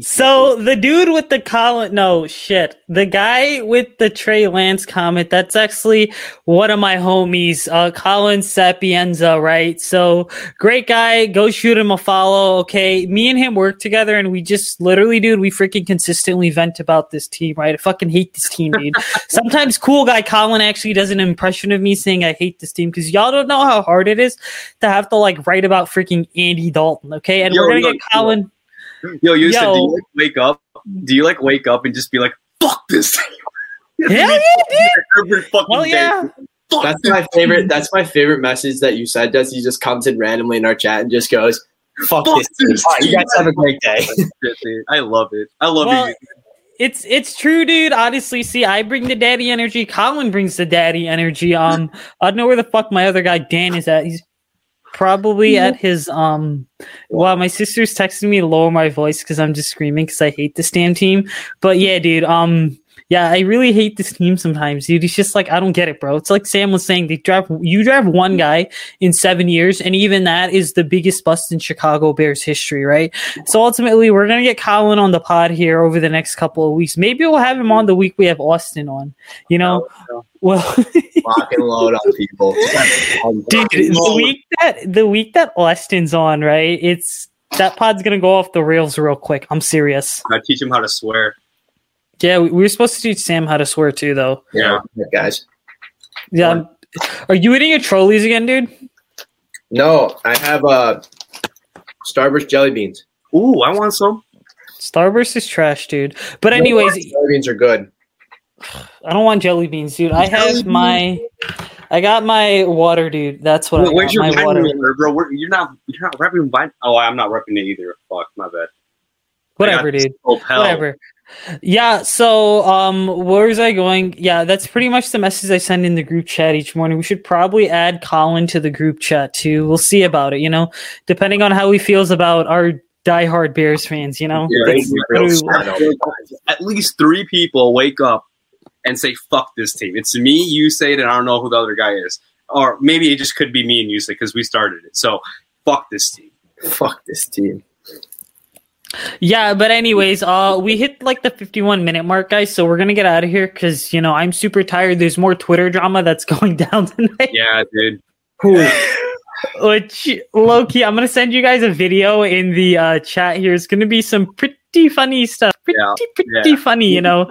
So the dude with the Colin, no shit, the guy with the Trey Lance comment. That's actually one of my homies, uh, Colin Sapienza, right? So great guy. Go shoot him a follow. Okay, me and him work together, and we just literally, dude, we freaking consistently vent about this team, right? I fucking hate this team, dude. [LAUGHS] Sometimes cool guy Colin actually does an impression of me saying I hate this team because y'all don't know how hard it is to have to like write about freaking Andy Dalton. Okay, and
Yo,
we're gonna
yo,
get Colin.
Yo, you said,
Yo.
do you like wake up? Do you like wake up and just be like, fuck this? [LAUGHS]
Hell yeah, dude.
Every fucking
Well,
day.
yeah.
Fuck
That's
this
my favorite. That's my favorite message that you said. Does he just comes in randomly in our chat and just goes, "Fuck,
Fuck
this." team.
this
All right, you guys have a great day.
I love it. I love
Well,
it.
It's it's true, dude. Honestly, see, I bring the daddy energy. Colin brings the daddy energy. Um, I don't know where the fuck my other guy Dan is at. He's probably at his um. Wow, my sister's texting me to lower my voice because I'm just screaming because I hate this damn team. But yeah, dude. Um, yeah, I really hate this team sometimes, dude. It's just like I don't get it, bro. It's like Sam was saying, they draft you draft one guy in seven years, and even that is the biggest bust in Chicago Bears history, right? So ultimately, we're gonna get Colin on the pod here over the next couple of weeks. Maybe we'll have him on the week we have Austin on. You know, oh, well, [LAUGHS]
Lock and load on people.
dude, the week that the week that Austin's on, right? It's that pod's gonna go off the rails real quick. I'm serious.
I teach him how to swear.
Yeah, we, we were supposed to teach Sam how to swear too, though.
Yeah, guys.
Yeah. I'm- Are you eating your trolleys again, dude?
No, I have uh, Starburst jelly beans.
Ooh, I want some.
Starburst is trash, dude. But anyways,
jelly beans are good. [SIGHS]
I don't want jelly beans, dude. I have my, I got my water, dude. That's what
Wait,
I
where's
got.
your
My water.
roller, bro? Where, you're not. You're not repping. Oh, I'm not repping it either. Fuck, my bad.
Whatever, dude.
Oh, hell.
Whatever. Yeah. So, um, where was I going? Yeah, that's pretty much the message I send in the group chat each morning. We should probably add Colin to the group chat too. We'll see about it. You know, depending on how he feels about our diehard Bears fans. You know.
Yeah,
That's
right.
what we-
At least three people wake up and say, "Fuck this team." It's me. You say it, and I don't know who the other guy is, or maybe it just could be me and Usayd because we started it. So, fuck this team.
Fuck this team.
Yeah, but anyways, uh, we hit like the 51 minute mark, guys. So we're gonna get out of here because you know I'm super tired. There's more Twitter drama that's [LAUGHS] going down tonight.
Yeah, dude. Cool.
Which low key, I'm gonna send you guys a video in the uh, chat here. It's gonna be some pretty funny stuff. Pretty,
Yeah,
pretty
yeah.
funny, you know,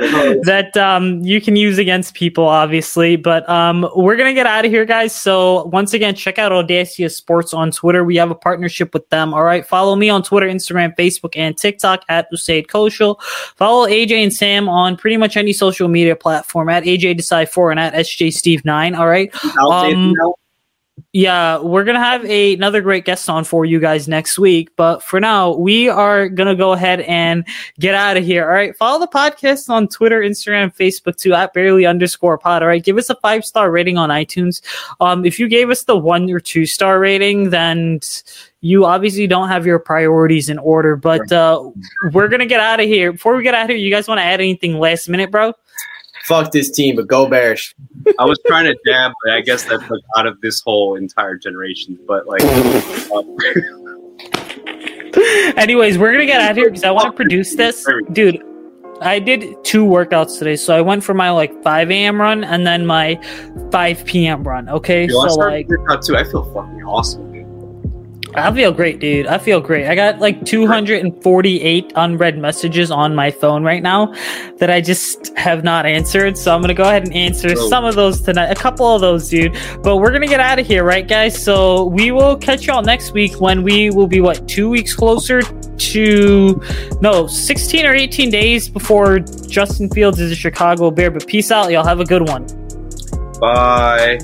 that um, you can use against people, obviously. But um, we're gonna get out of here, guys. So once again, check out Audacy Sports on Twitter. We have a partnership with them. All right, follow me on Twitter, Instagram, Facebook, and TikTok at Usayd Koshal. Follow AJ and Sam on pretty much any social media platform at AJ Decide Four and at SJ Steve Nine. All right. Yeah, we're gonna have a, another great guest on for you guys next week. But for now, we are gonna go ahead and get out of here. All right. Follow the podcast on Twitter, Instagram, Facebook too at bearly underscore pod. All right. Give us a five star rating on iTunes. Um, if you gave us the one or two star rating, then you obviously don't have your priorities in order. But uh, we're gonna get out of here. Before we get out of here, you guys want to add anything last minute, bro?
Fuck this team, but go Bears.
I was trying to dab, but I guess that's like out of this whole entire generation. But like, um, [LAUGHS]
Anyways, we're gonna get out of here because I want to produce this, dude. I did two workouts today. So I went for my like 5 a.m. run and then my 5 p.m. run. Okay,
Yo,
so like
to work out too. I feel fucking awesome, dude.
I feel great, dude. I feel great. I got like 248 unread messages on my phone right now that I just have not answered. So I'm going to go ahead and answer
Oh.
some of those tonight. A couple of those, dude. But we're going to get out of here, right, guys? So we will catch y'all next week when we will be, what, two weeks closer to, no, 16 or 18 days before Justin Fields is a Chicago Bear. But peace out. Y'all have a good one.
Bye.